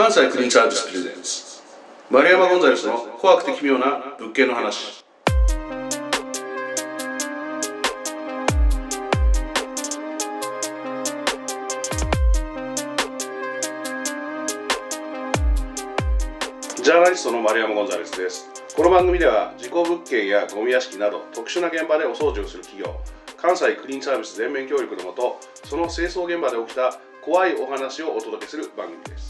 関西クリーンサービスプレゼンツ丸山ゴンザレスの怖くて奇妙な物件の話。ジャーナリストの丸山ゴンザレスです。この番組では事故物件やゴミ屋敷など特殊な現場でお掃除をする企業関西クリーンサービス全面協力のもとその清掃現場で起きた怖いお話をお届けする番組です。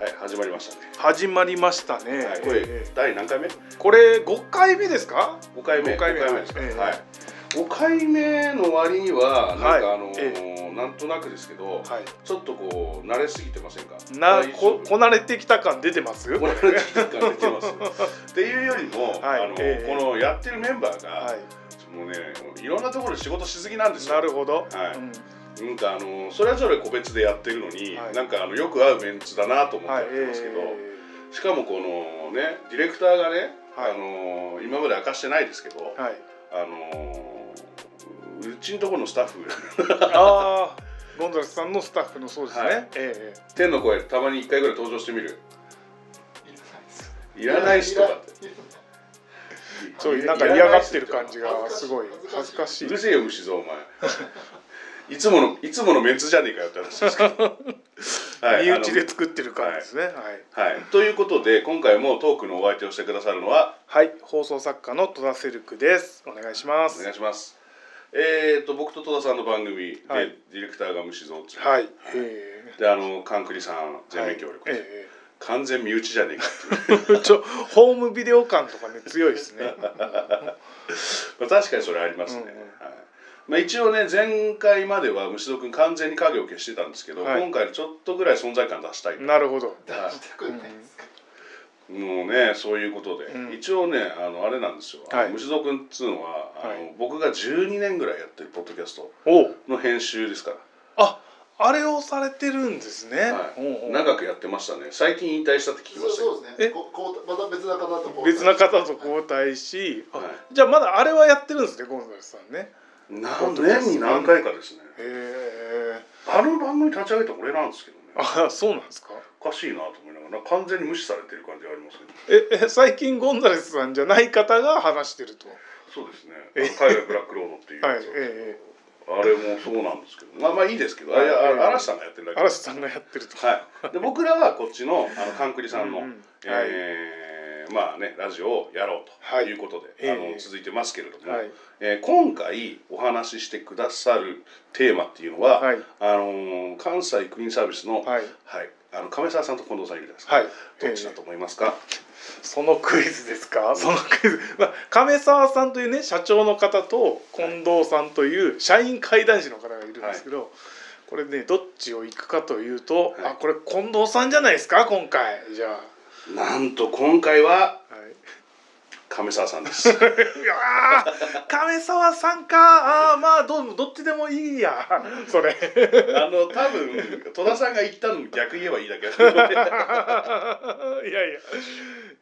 はい始まりましたね。始まりましたね、はい、これ、えー第何回目？これ5回目ですか？5回目。五回目ですか、ええ。はい。5回目の割にはなんか、はいあのーえなんとなくですけど、はい。ちょっとこう慣れすぎてませんか？なここなれてきた感出てます？こなれてきた感出てます。っていうよりも、はい。あのええ。このやってるメンバーが、はもうねいろんなところで仕事しすぎなんですいよ。なるほど、はい。うんなんかあのそれぞれ個別でやってるのに、はい。なんかあのよく会うメンツだなと思ってはいやってますけど、えしかもこのねディレクターがね、はい。あの今まで明かしてないですけど、ーはい。あのうちのところのスタッフ。ああゴンザレスさんのスタッフのそうですね、はい。ええ天の声たまに1回ぐらい登場してみる。いらない人だって。そうなんか嫌がってる感じがすごい。恥ずかしい。うるせえよ虫ぞお前 いつものいつものメンツじゃねえかよって話ですけど。はい身内で作ってる感じですね。はい、はい。ということで今回もトークのお相手をしてくださるのははい、放送作家の戸田セルクです。お願いしまおす願いします。えー、と僕と戸田さんの番組で、はい。ディレクターが虫蔵っていうはい、え。であのカンクリさんー全面協力、はい。え完全身内じゃねえか ちょホームビデオ感とかね強いですね。まあ確かにそれありますね、うんうん。はいまあ、一応ね前回までは虫蔵君完全に影を消してたんですけど、はい。今回ちょっとぐらい存在感出したい。なるほど、はうんい。もうねそういうことで、うん。一応ねあのあれなんですよ、あのはい。虫蔵君っつうのはあの、はい。僕が12年ぐらいやってるポッドキャスト。おう。の編集ですから。ああれをされてるんですね、はい。おうおう。長くやってましたね。最近引退したって聞きましたけど。そうですえ？ね。ここうまた別な方とこう別な方と交代し、あはい。じゃあまだあれはやってるんですねゴンザレスさんね何年に何回かですね。あの番組立ち上げた俺なんですけどね。あそうなんですか？おかしいなと思いながら完全に無視されてる感じがありますけどええ最近ゴンザレスさんじゃない方が話してると？そうですね。え。海外ブラックロードっていうはいやつ、えあれもそうなんですけど。まあまあいいですけど、あいやはい。あ嵐さんがやってるだけえ嵐さんがやってるとはい、で僕らはこっちのあのカンクリさんの、うんうん。えーまあねラジオをやろうとはい。いうことで、ええ。あの続いてますけれども、はい。えー今回お話ししてくださるテーマっていうのは、はい。あのー関西クリーンサービスの、はい。はい。あの亀澤さんと近藤さんいるじゃないですか、はい。どっちだと思いますか、そのクイズですか、そのクイズ、まあ、亀澤さんというね社長の方と近藤さんという社員会談士の方がいるんですけど、これねどっちを行くかというと、はい。あこれ近藤さんじゃないですか？今回。じゃあ、なんと今回ははい、亀澤さんです。いやー亀澤さんか。あーまあどうどっちでもいいや。それ。あの多分戸田さんが言ったのに逆言えばいいだけ。だ いやいや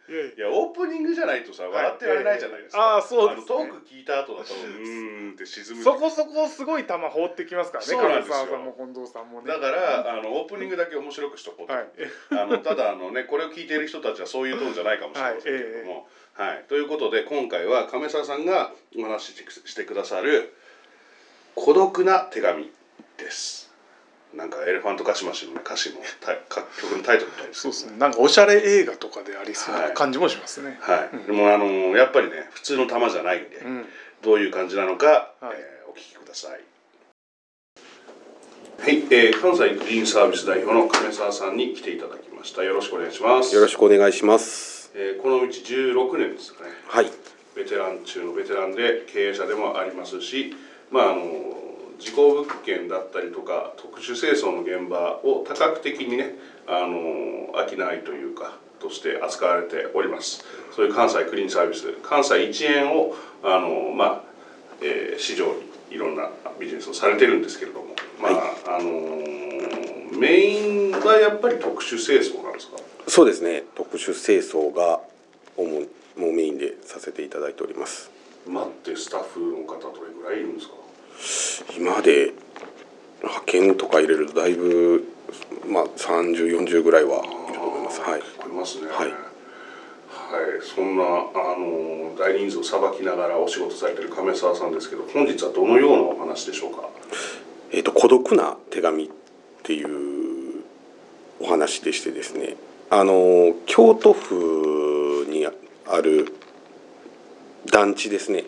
いやオープニングじゃないとさ笑ってられないじゃないですか、ああそうです、ね、あのトーク聞いた後だとうーんって沈む。そこそこすごい球放ってきますからねそうなん亀ですよ。澤さんも近藤さんもね。だからあのオープニングだけ面白くしとこうと、はい。あのただあのねこれを聞いている人たちはそういうトーンじゃないかもしれませんけれども、はいということで今回は亀澤さんがお話ししてくださる「孤独な手紙」ですなんかエレファントカシマシの、ね、歌詞のタイか曲のタイトルみたいですそうですね。なんかおしゃれ映画とかでありそうな感じもしますね、はい、うん。でもあのやっぱりね普通の玉じゃないんで、うん。どういう感じなのか、はい。えーお聞きください。はい、えー関西クリーンサービス代表の亀澤さんに来ていただきました。よろしくお願いします。よろしくお願いします。えーこの道16年ですかね。はい。ベテラン中のベテランで経営者でもありますしまああの事故物件だったりとか特殊清掃の現場を多角的にねあの商いというかとして扱われておりますそういう関西クリーンサービス関西一円をあのまあ、えー市場にいろんなビジネスをされてるんですけれどもまあ、あのメインはやっぱり特殊清掃なんですか？そうですね。特殊清掃が主にもうメインでさせていただいております。待ってスタッフの方どれぐらいいるんですか？今まで派遣とか入れるとだいぶまあ30、40ぐらいはいるのはい。聞こえますね。はい。はい。そんなあの大人数をさばきながらお仕事されてる亀沢さんですけど本日はどのようなお話でしょうか？えーと「孤独な手紙」っていうお話でしてですね。あの京都府にある団地ですね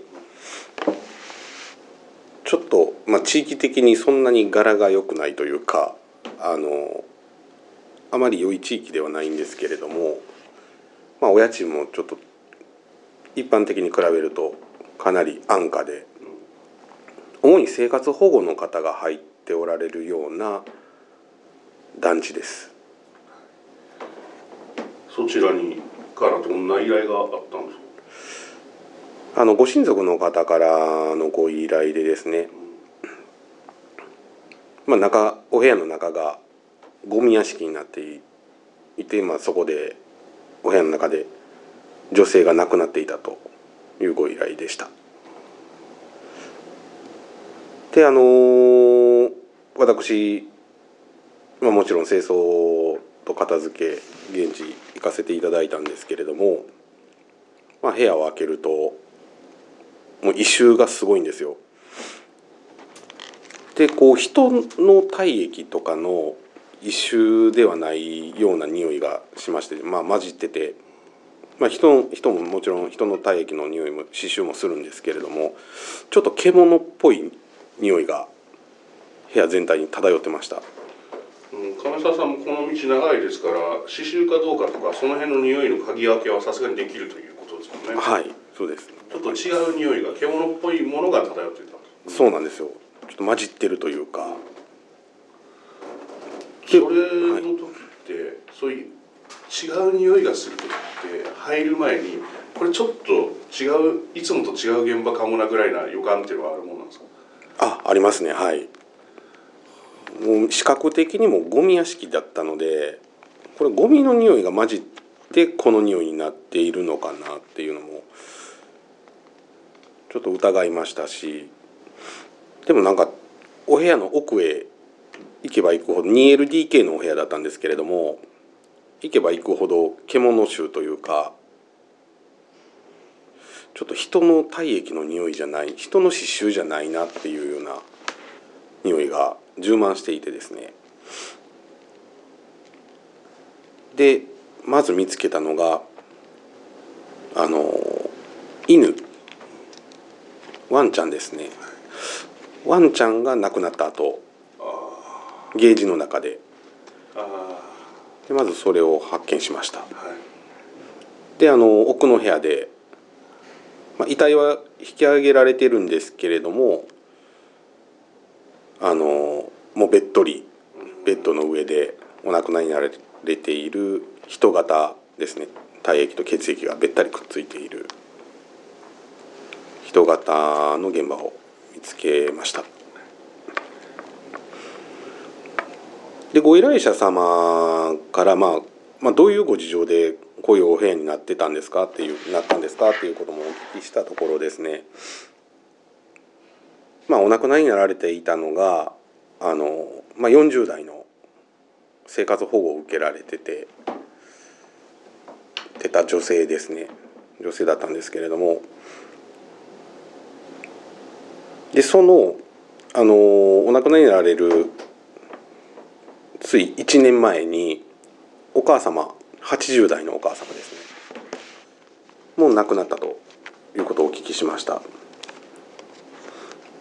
っと、まあ、地域的にそんなに柄が良くないというかあのあまり良い地域ではないんですけれども、まあ、お家賃もちょっと一般的に比べるとかなり安価で主に生活保護の方が入っておられるような団地です。そちらにからどんな依頼があったんであのご親族の方からのご依頼でですね、まあ、中お部屋の中がゴミ屋敷になっていて、まあ、そこでお部屋の中で女性が亡くなっていたというご依頼でした。であの私、まあ、もちろん清掃と片付け現地行かせていただいたんですけれども、まあ、部屋を開けるともう異臭がすごいんですよ。でこう人の体液とかの異臭ではないような匂いがしまして、まあ、混じってて、まあ、人人ももちろん人の体液の匂いも刺繍もするんですけれどもちょっと獣っぽい匂いが部屋全体に漂ってました。うん亀沢さんもこの道長いですから刺繍かどうかとかその辺の匂いの嗅ぎ分けはさすがにできるということですよねはいそうです。ちょっと違う匂いが獣っぽいものが漂っていたそうなんですよ。ちょっと混じってるというか。それの時って、そういう違う匂いがする時って入る前にこれちょっと違ういつもと違う現場かもなぐらいな予感っていうのはあるものなんですか？あありますね。はい。もう視覚的にもゴミ屋敷だったのでこれゴミの匂いが混じってこの匂いになっているのかなっていうのもちょっと疑いましたしでもなんかお部屋の奥へ行けば行くほど 2LDK のお部屋だったんですけれども行けば行くほど獣臭というかちょっと人の体液の匂いじゃない人の刺繍じゃないなっていうような匂いが充満していてですね。でまず見つけたのがあの犬。ワンちゃんですね。ワンちゃんが亡くなった後ゲージの中で。でまずそれを発見しました。はいであの奥の部屋で、まあ、遺体は引き上げられてるんですけれどもあのもうべっとりベッドの上でお亡くなりになられている人型ですね。体液と血液がべったりくっついている。人型の現場を見つけました。でご依頼者様から、まあ、まあどういうご事情でこういうお部屋になってたんですか？っていうなったんですか？っていうこともお聞きしたところですね。まあお亡くなりになられていたのがあの、まあ、40代の生活保護を受けられてててた女性ですね。女性だったんですけれどもでそのあのお亡くなりになられるつい1年前にお母様80代のお母様ですね。もう亡くなったということをお聞きしました。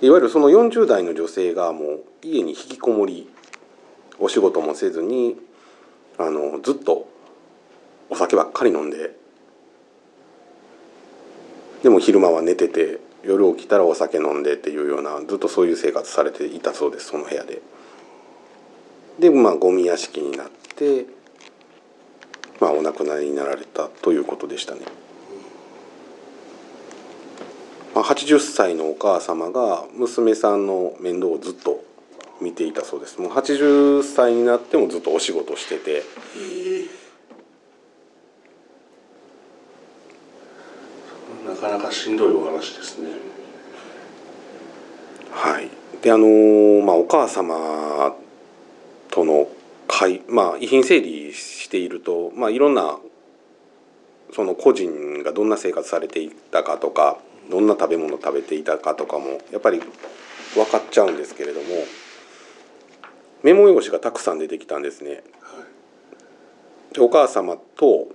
いわゆるその40代の女性がもう家に引きこもりお仕事もせずにあのずっとお酒ばっかり飲んででも昼間は寝てて夜起きたらお酒飲んでっていうようなずっとそういう生活されていたそうですその部屋で。でまあゴミ屋敷になって、まあ、お亡くなりになられたということでしたね。まあ、80歳のお母様が娘さんの面倒をずっと見ていたそうですもう80歳になってもずっとお仕事しててなかなかしんどいお話ですね。はい。であのまあお母様との会まあ遺品整理ししていると、まあ、いろんなその個人がどんな生活されていたかとかどんな食べ物を食べていたかとかもやっぱり分かっちゃうんですけれどもメモ用紙がたくさん出てきたんですね。でお母様と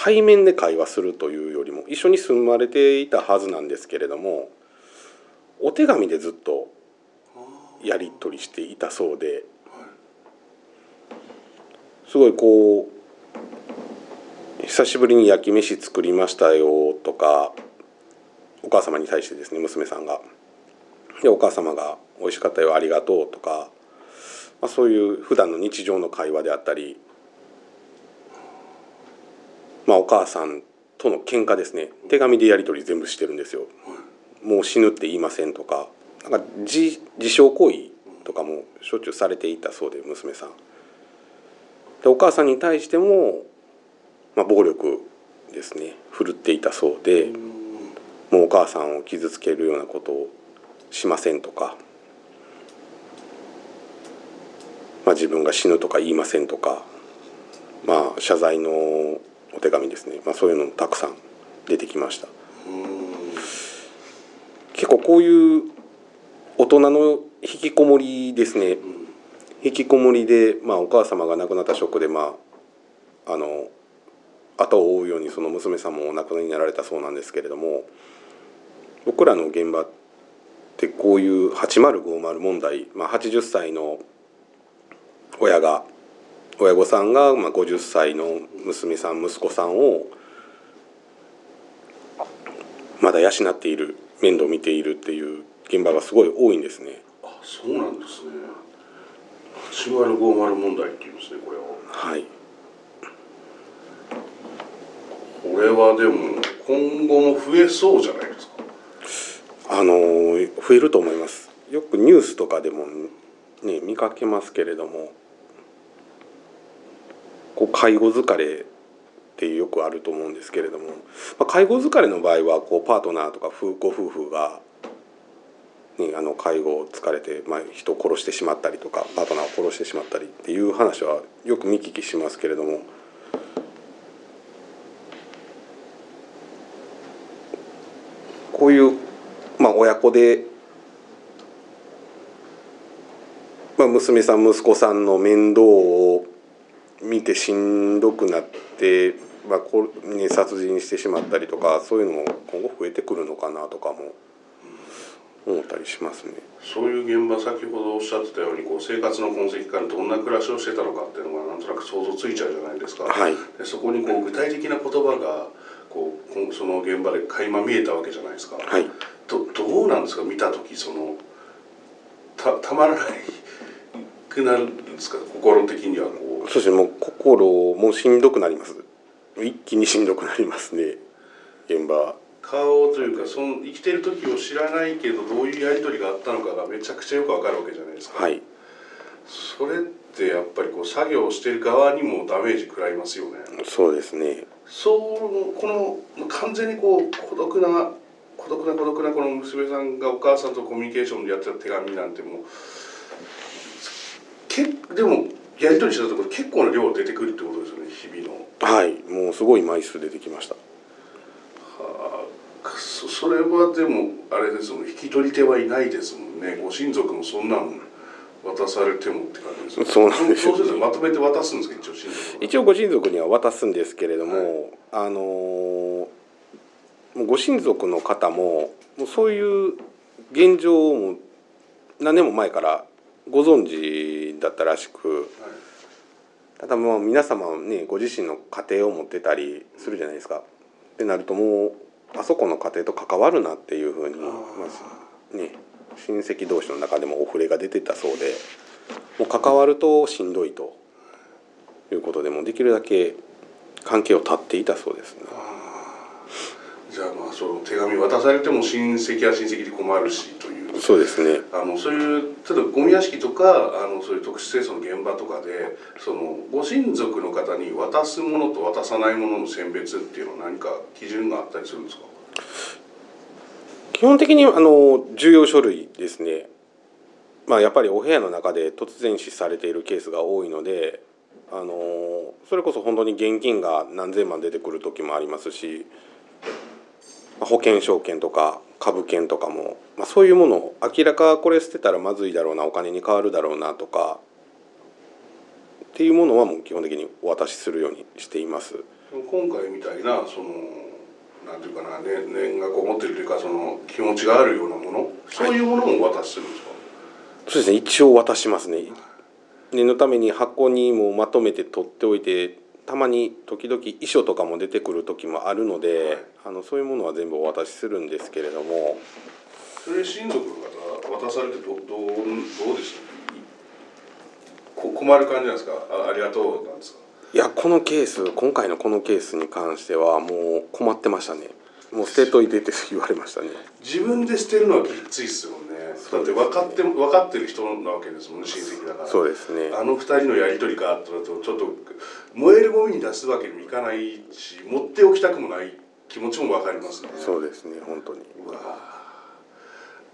対面で会話するというよりも一緒に住まれていたはずなんですけれどもお手紙でずっとやり取りしていたそうですごいこう久しぶりに焼き飯作りましたよとかお母様に対してですね娘さんが。でお母様が「美味しかったよありがとう」とか、まあ、そういう普段の日常の会話であったり、まあ、お母さんとの喧嘩ですね。手紙でやり取り全部してるんですよ。もう死ぬって言いませんとか。なんか自自傷行為とかもしょっちゅうされていたそうで娘さん。でお母さんに対しても、まあ、暴力ですね。振るっていたそうで。もうお母さんを傷つけるようなことをしませんとか、まあ、自分が死ぬとか言いませんとか、まあ、謝罪のお手紙ですね、まあ、そういうのもたくさん出てきました。結構こういう大人の引きこもりですね。引きこもりで、まあ、お母様が亡くなったショックで、まあ、あの後を追うようにその娘さんもお亡くなりになられたそうなんですけれども僕らの現場ってこういう8050問題、まあ、80歳の親が親御さんがまあ50歳の娘さん息子さんをまだ養っている面倒を見ているっていう現場がすごい多いんですね。あそうなんですね。8割の50問題っていうんですねこれをはい。これはでも今後も増えそうじゃないですか。あの増えると思います。よくニュースとかでもね見かけますけれどもこう介護疲れってよくあると思うんですけれども、まあ、介護疲れの場合はこうパートナーとかご夫婦が、ね、あの介護を疲れて、まあ、人を殺してしまったりとかパートナーを殺してしまったりっていう話はよく見聞きしますけれども。こういう、まあ、親子で、まあ、娘さん息子さんの面倒を見てしんどくなって、まあ、これに殺人してしまったりとかそういうのも今後増えてくるのかなとかも思ったりしますね。そういう現場先ほどおっしゃってたようにこう生活の痕跡からどんな暮らしをしてたのかっていうのがなんとなく想像ついちゃうじゃないですか。はいでそこにこう具体的な言葉がこうこその現場で垣間見えたわけじゃないですか。はいどどうなんですか？見た時そのたたまらないくなるんですか？心的にはこうそしてもう心もしんどくなります。一気にしんどくなりますね。現場。顔というかその生きてる時を知らないけどどういうやり取りがあったのかがめちゃくちゃよくわかるわけじゃないですか。はい。それってやっぱりこう作業をしてる側にもダメージ食らいますよね。そうですね。そうこの完全にこう孤独な孤独な孤独なこの娘さんがお母さんとコミュニケーションでやってた手紙なんてもうけでもやり取りしてたところ結構な量出てくるってことですよね日々の。はいもうすごい枚数出てきました。はあそそれはでもあれですもん引き取り手はいないですもんね。ご親族もそんなん渡されてもって感じですそうなんですよそうするとまとめて渡すんですか一応親族は。一応ご親族には渡すんですけれども、はい。あのーご親族の方ももうそういう現状を何年も前からご存知だったらしくただまあ皆様はねご自身の家庭を持ってたりするじゃないですか。ってなるともうあそこの家庭と関わるなっていうふうに、まあね、親戚同士の中でもお触れが出てたそうでもう関わるとしんどいということでもうできるだけ関係を断っていたそうですね。じゃあまあその手紙渡されても親戚は親戚で困るしというそうですね。あのそういう例えばゴミ屋敷とかあのそういう特殊清掃の現場とかでそのご親族の方に渡すものと渡さないものの選別っていうのは何か基準があったりするんですか？基本的にあの重要書類ですね、まあ、やっぱりお部屋の中で突然死されているケースが多いのであのそれこそ本当に現金が何千万出てくる時もありますしまあ保険証券とか株券とかも、まあ、そういうものを明らかこれ捨てたらまずいだろうなお金に変わるだろうなとかっていうものはもう基本的にお渡しするようにしています。今回みたいなそのなんていうかな、ね、念がこもってるというかその気持ちがあるようなものそういうものもお渡しするんですか、そうですね一応渡しますね。念のために箱にもまとめて取っておいてたまに時々遺書とかも出てくる時もあるので、はい。あのそういうものは全部お渡しするんですけれども。それ親族の方渡されてどどうどうですこ困る感じなんですか？あありがとうなんですか？いやこのケース今回のこのケースに関してはもう困ってましたね。もう捨てといてって言われましたね。自分で捨てるのはきついっすもんねだって分かって分かってる人なわけですもんね親戚だから。そうですね。あの二人のやり取りがあったらとちょっと燃えるゴミに出すわけにもいかないし持っておきたくもない気持ちも分かりますね。そうですね本当に。うわ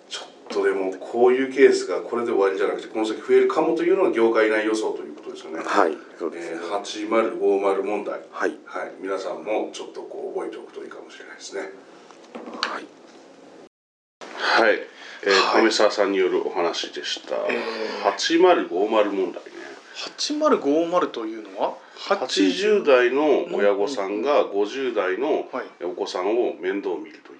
ちょっとでもこういうケースがこれで終わりじゃなくてこの先増えるかもというのが業界内予想ということですよね。はいそうですね。えー、8050問題、はい。はい、皆さんもちょっとこう覚えておくといいかもしれないですね。はい。はい、えーはい。亀沢さんによるお話でした。え8050問題ね。8050というのは？80代の親御さんが50代のはい。お子さんを面倒見るという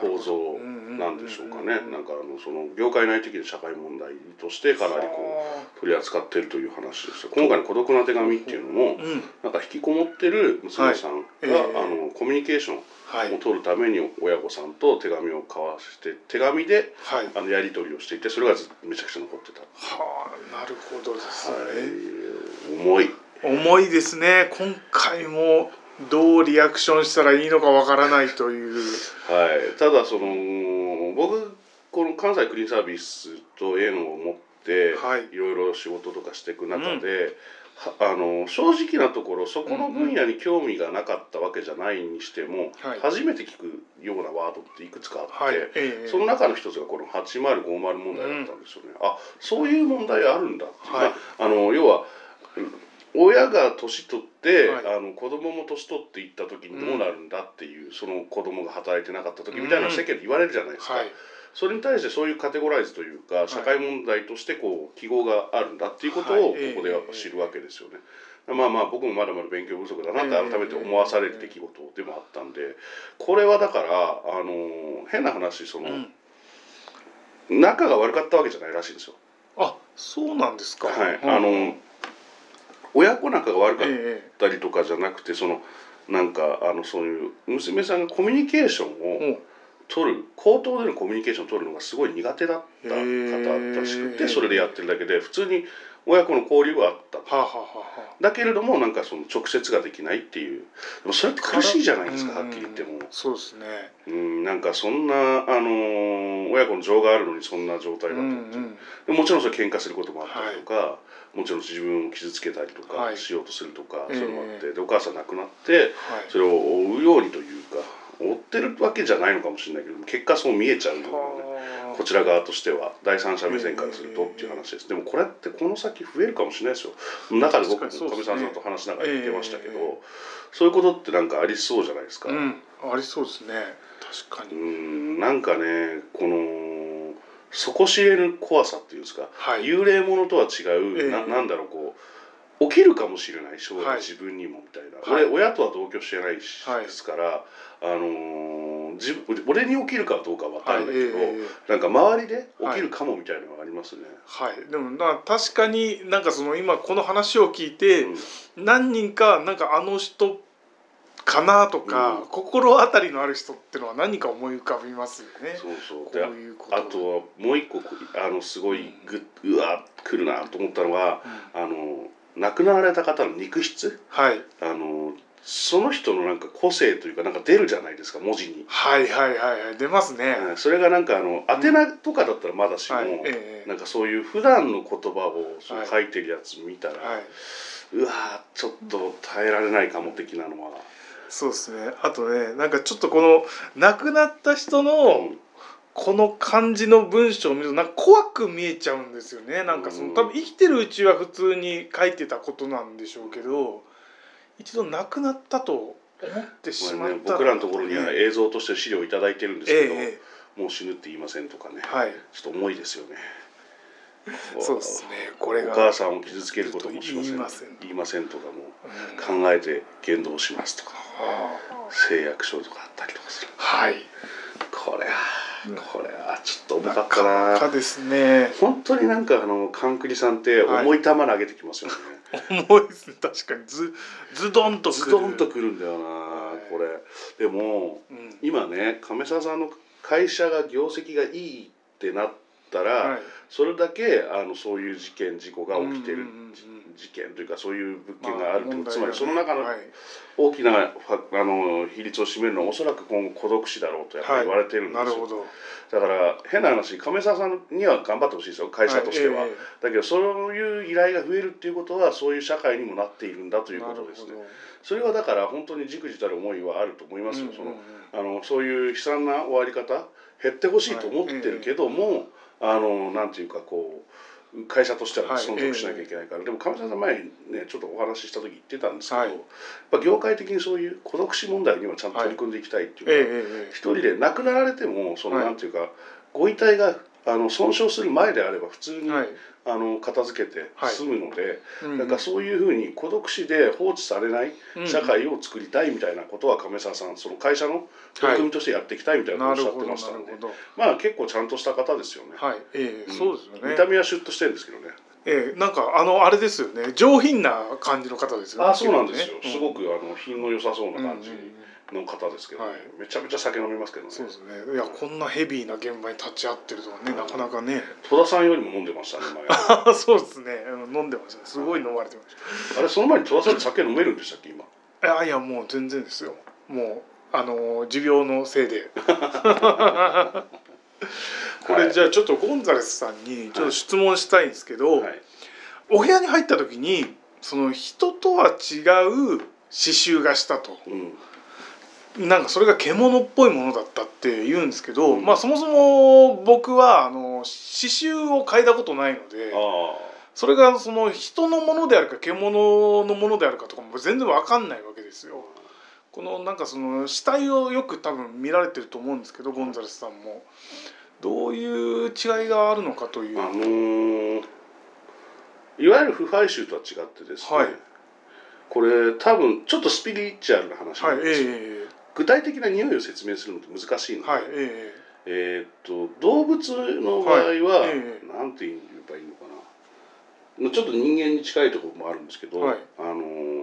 構造なんでしょうかね。なんかあのその業界内的な社会問題としてかなりこう取り扱っているという話でした。今回の孤独な手紙っていうのもなんか引きこもってる娘さんが、ええあのコミュニケーションはいを取るために親御さんと手紙を交わして手紙ではい。あのやり取りをしていてそれがずめちゃくちゃ残ってた。はあなるほどですね、はい、重い。重いですね。今回もどうリアクションしたらいいのかわからないという。はい、ただその関西クリーンサービスと縁を持って、はい。いろいろ仕事とかしていく中で、はあの正直なところそこの分野に興味がなかったわけじゃないにしても、はい。初めて聞くようなワードっていくつかあって、はい。ええその中の一つがこの8050問題だったんですよね、あそういう問題あるんだっていう、はい。まああの要はうん親が年取って、はい。あの子供も年取っていった時にどうなるんだっていう、その子供が働いてなかった時みたいな世間で言われるじゃないですか、はいそれに対してそういうカテゴライズというか社会問題としてこう記号があるんだっていうことをこはい。こでは知るわけですよね。まあまあ僕もまだまだ勉強不足だなって改めて思わされる出来事でもあったんでこれはだからあの変な話その、うん。仲が悪かったわけじゃないらしいんですよ。あそうなんですか。はい、うん。あの親子仲が悪かっええたりとかじゃなくてそのなんかあのそういう娘さんがコミュニケーションを取る口頭でのコミュニケーションを取るのがすごい苦手だった方らしくてそれでやってるだけで普通に親子の交流はあった。はあはだけれどもなんかその直接ができないっていう。でもそれって苦しいじゃないですかはっきり言っても。うんそうですね。うんなんかそんなあのー親子の情があるのにそんな状態だったう。んうもちろんそれ喧嘩することもあったりとか、もちろん自分を傷つけたりとかはい。しようとするとか、いうのもあってでお母さん亡くなってはい。それを追うようにというけじゃないのかもしれないけど結果そう見えちゃうようなねはあ。こちら側としては第三者目線からするとっていう話です。でもこれってこの先増えるかもしれないですよ。中で僕もかみさんさんと話しながら言ってましたけど、ええ。そういうことってなんかありそうじゃないですか。うんありそうですね。確かうにんなんかねこの底知れぬ怖さっていうんですか、はい。幽霊ものとは違う、ええ。ななんだろうこう起きるかもしれない将来、はい。自分にもみたいな、はい。俺親とは同居してないし、はい。ですから、あのー自分俺に起きるかどうかは分かはいんないけど、ええなんか周りで起きるかもみたいなのがありますね。はい、でもな確かになんかその今この話を聞いて、うん。何人かなんかあの人かなとか、うん。心当たりのある人ってのは何か思い浮かびますよね。そうそう。こでういうことあとはもう一個あのすごいグッうわ来るなと思ったのはうん。あの亡くなられた方の肉質？はい。あのその人のなんか個性というかなんか出るじゃないですか文字に、はいはいはいはい。出ますね。うん。それがなんかあの宛名とかだったらまだしも、はい。ええ。なんかそういう普段の言葉をそのはい書いてるやつ見たら、はい、うわーちょっと耐えられないかも的なのは、そうですね。あとねなんかちょっとこの亡くなった人の、この漢字の文章を見るとなんか怖く見えちゃうんですよね。なんかその多分生きてるうちは普通に書いてたことなんでしょうけど一度亡くなったと思ってしまった僕らのところには映像として資料をいただいてるんですけど、えええもう死ぬって言いませんとかね、えはい。ちょっと重いですよね。そうですね。これがお母さんを傷つけることもしません。言いませんとかうん。も考えて言動しますとか誓約書とかあったりとかする。はい。これはこれはちょっと重かなったかななかですね。本当になんかあのカンクリさんって重い球投げてきますよね、重いですね。確かに。ズズドンとくる。ズドンとくるんだよなはい。これ。でもうん。今ね亀澤さんの会社が業績がいいってなったら、はい。それだけあのそういう事件事故が起きてる、うんうんうんうん。事件というかそういう物件があるってこと、つまりその中のはい。大きなファあの比率を占めるのはおそらく今後孤独死だろうとやっぱり言われてるんですよ、なるほど。だから変な話亀澤さんには頑張ってほしいですよ会社としては、いえ。だけどそういう依頼が増えるっていうことはそういう社会にもなっているんだとえいうことですね。それはだから本当にじくじたる思いはあると思いますよ、そのうんうんうんあのそういう悲惨な終わり方減ってほしいと思ってるけども、あのなんていうかこう会社としてははい存続しなきゃいけないから、でも亀澤さん前にねちょっとお話しした時言ってたんですけど、はい。やっぱ業界的にそういう孤独死問題にはちゃんと取り組んでいきたいっていうか、えええええ一人で亡くなられてもその、はい。なんていうかご遺体があの損傷する前であれば普通に、えはい。あの片付けてはい。済むので、うんなんかそういうふうに孤独死で放置されない社会を作りたいみたいなことは亀澤さんその会社の取り組みとしてやっていきたいみたいなことをおっしゃってましたので、ほどまあ結構ちゃんとした方ですよね。そうですよね。見た目はシュッとしてるんですけどね。ええなんかあのあれですよね。上品な感じの方ですよねあそうなんですよ。結すごくあの品の良さそうな感じの方ですけどね、はい。めちゃめちゃ酒飲みますけどね。そうですね。いやこんなヘビーな現場に立ち会ってるとはねなかなかね。戸田さんよりも飲んでましたね前。あ そうですね。うん飲んでましたね。すごい飲まれてましあれその前に戸田さん酒飲めるんでしたっけ今？たいやいやもう全然ですよ。もうあの持病のせいで これじゃあちょっとゴンザレスさんにちょっと質問したいんですけど、はい。お部屋に入った時にその人とは違う刺繍がしたとうん。なんかそれが獣っぽいものだったって言うんですけど、うんまあそもそも僕はあの刺繍を嗅いだことないのであそれがその人のものであるか獣のものであるかとかも全然わかんないわけですよ。このなんかその死体をよく多分見られてると思うんですけどゴンザレスさんもどういう違いがあるのかという。あ。あのーいわゆる腐敗臭とは違ってですね。はいこれ多分ちょっとスピリチュアルな話はないんですよ、え具体的な匂いを説明するのって難しいので、えはいええーっと動物の場合は、はいええなんて言えばいいのかなちょっと人間に近いところもあるんですけど、はいあのー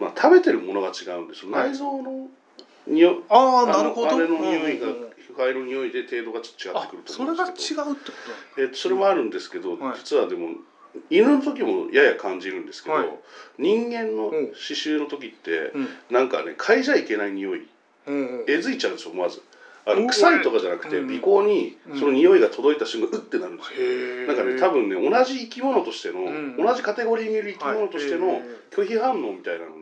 まあ、食べてるものが違うんですよ、はい。内臓の匂いえああなるほど。あれの匂いがうんうんうん。腐敗の匂いで程度がちょっと違っあてくるとそれが思うんですけど。違うってことえーそれもあるんですけど、はい。実はでも犬の時もやや感じるんですけど、はい。人間のうん。刺繍の時って、うん。なんかね嗅いじゃいけない匂いうんうんえずいちゃうんですよ思わず。あうんの臭いとかじゃなくてうん鼻孔にその匂いが届いた瞬間うってなるんですよ。なんかね多分ね同じ生き物としての、ん同じカテゴリーにいる生き物としての拒否反応みたいなの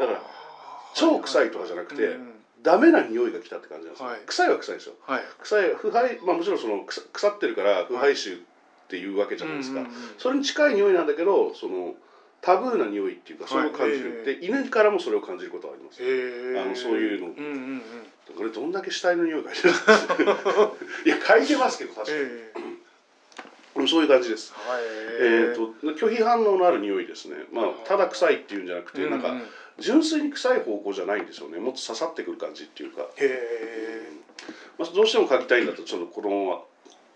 だから超臭いとかじゃなくてうんうん。ダメな匂いが来たって感じなんですよ、はい。臭いは臭いですよ。はい。臭い腐敗まあもちろんその腐腐ってるから腐敗臭っていうわけじゃないですか、うんうんうんそれに近い匂いなんだけどそのタブーな匂いっていうかそれを感じる、はいで犬からもそれを感じることはあります。あのそういうの。うんうんうん。これどんだけ死体の匂い嗅いでるんですかいや嗅いでますけど確かに、そういう感じです。はい。えー、と拒否反応のある匂いですね、まあ、ただ臭いっていうんじゃなくて、なんかうんうん純粋に臭い方向じゃないんですよね。もっと刺さってくる感じっていうか、へえまあ、どうしても嗅ぎたいんだとちょっとこの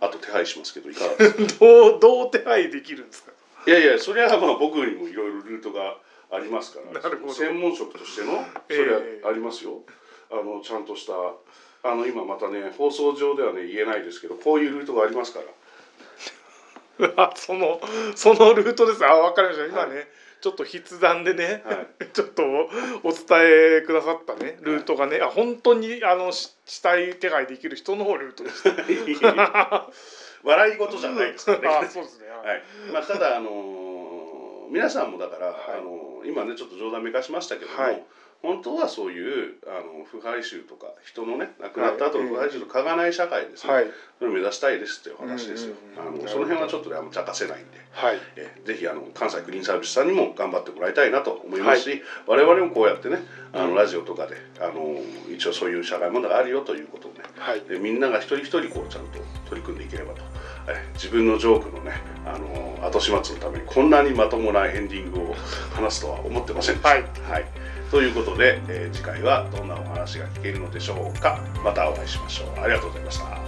あと手配しますけどいかがですか？どうどう手配できるんですか？いやいやそれはまあ僕にもいろいろルートがありますから。なるほど。専門職としてのそえ。れはえありますよ、あのちゃんとしたあの今またね放送上ではね言えないですけどこういうルートがありますから。あ そのそのルートです。あわかりました。今ね、はちょっと筆談でね、は ちょっとお伝えくださったねルートがね、あ本当にあのし死体手配できる人のルートでした。笑い事じゃないですからね。あそうですね、はい、まあ、ただ、あのー皆さんもだから、はい。あのー今ねちょっと冗談めかしましたけども、はい本当はそういうあの腐敗臭とか人のね亡くなった後の腐敗臭と嗅がない社会ですね、はい。それを目指したいですっていうお話ですよ、うんうんうん。あのその辺はちょっとねあんま茶化せないんで。はい。えーぜひあの関西クリーンサービスさんにも頑張ってもらいたいなと思いますし、我々もこうやってねあのラジオとかであの一応そういう社会問題があるよということをね。はい。でみんなが一人一人こうちゃんと取り組んでいければと、えー自分のジョークのねあの後始末のためにこんなにまともなエンディングを話すとは思ってませんでした。はい。はいということで、えー次回はどんなお話が聞けるのでしょうかまたお会いしましょうありがとうございました。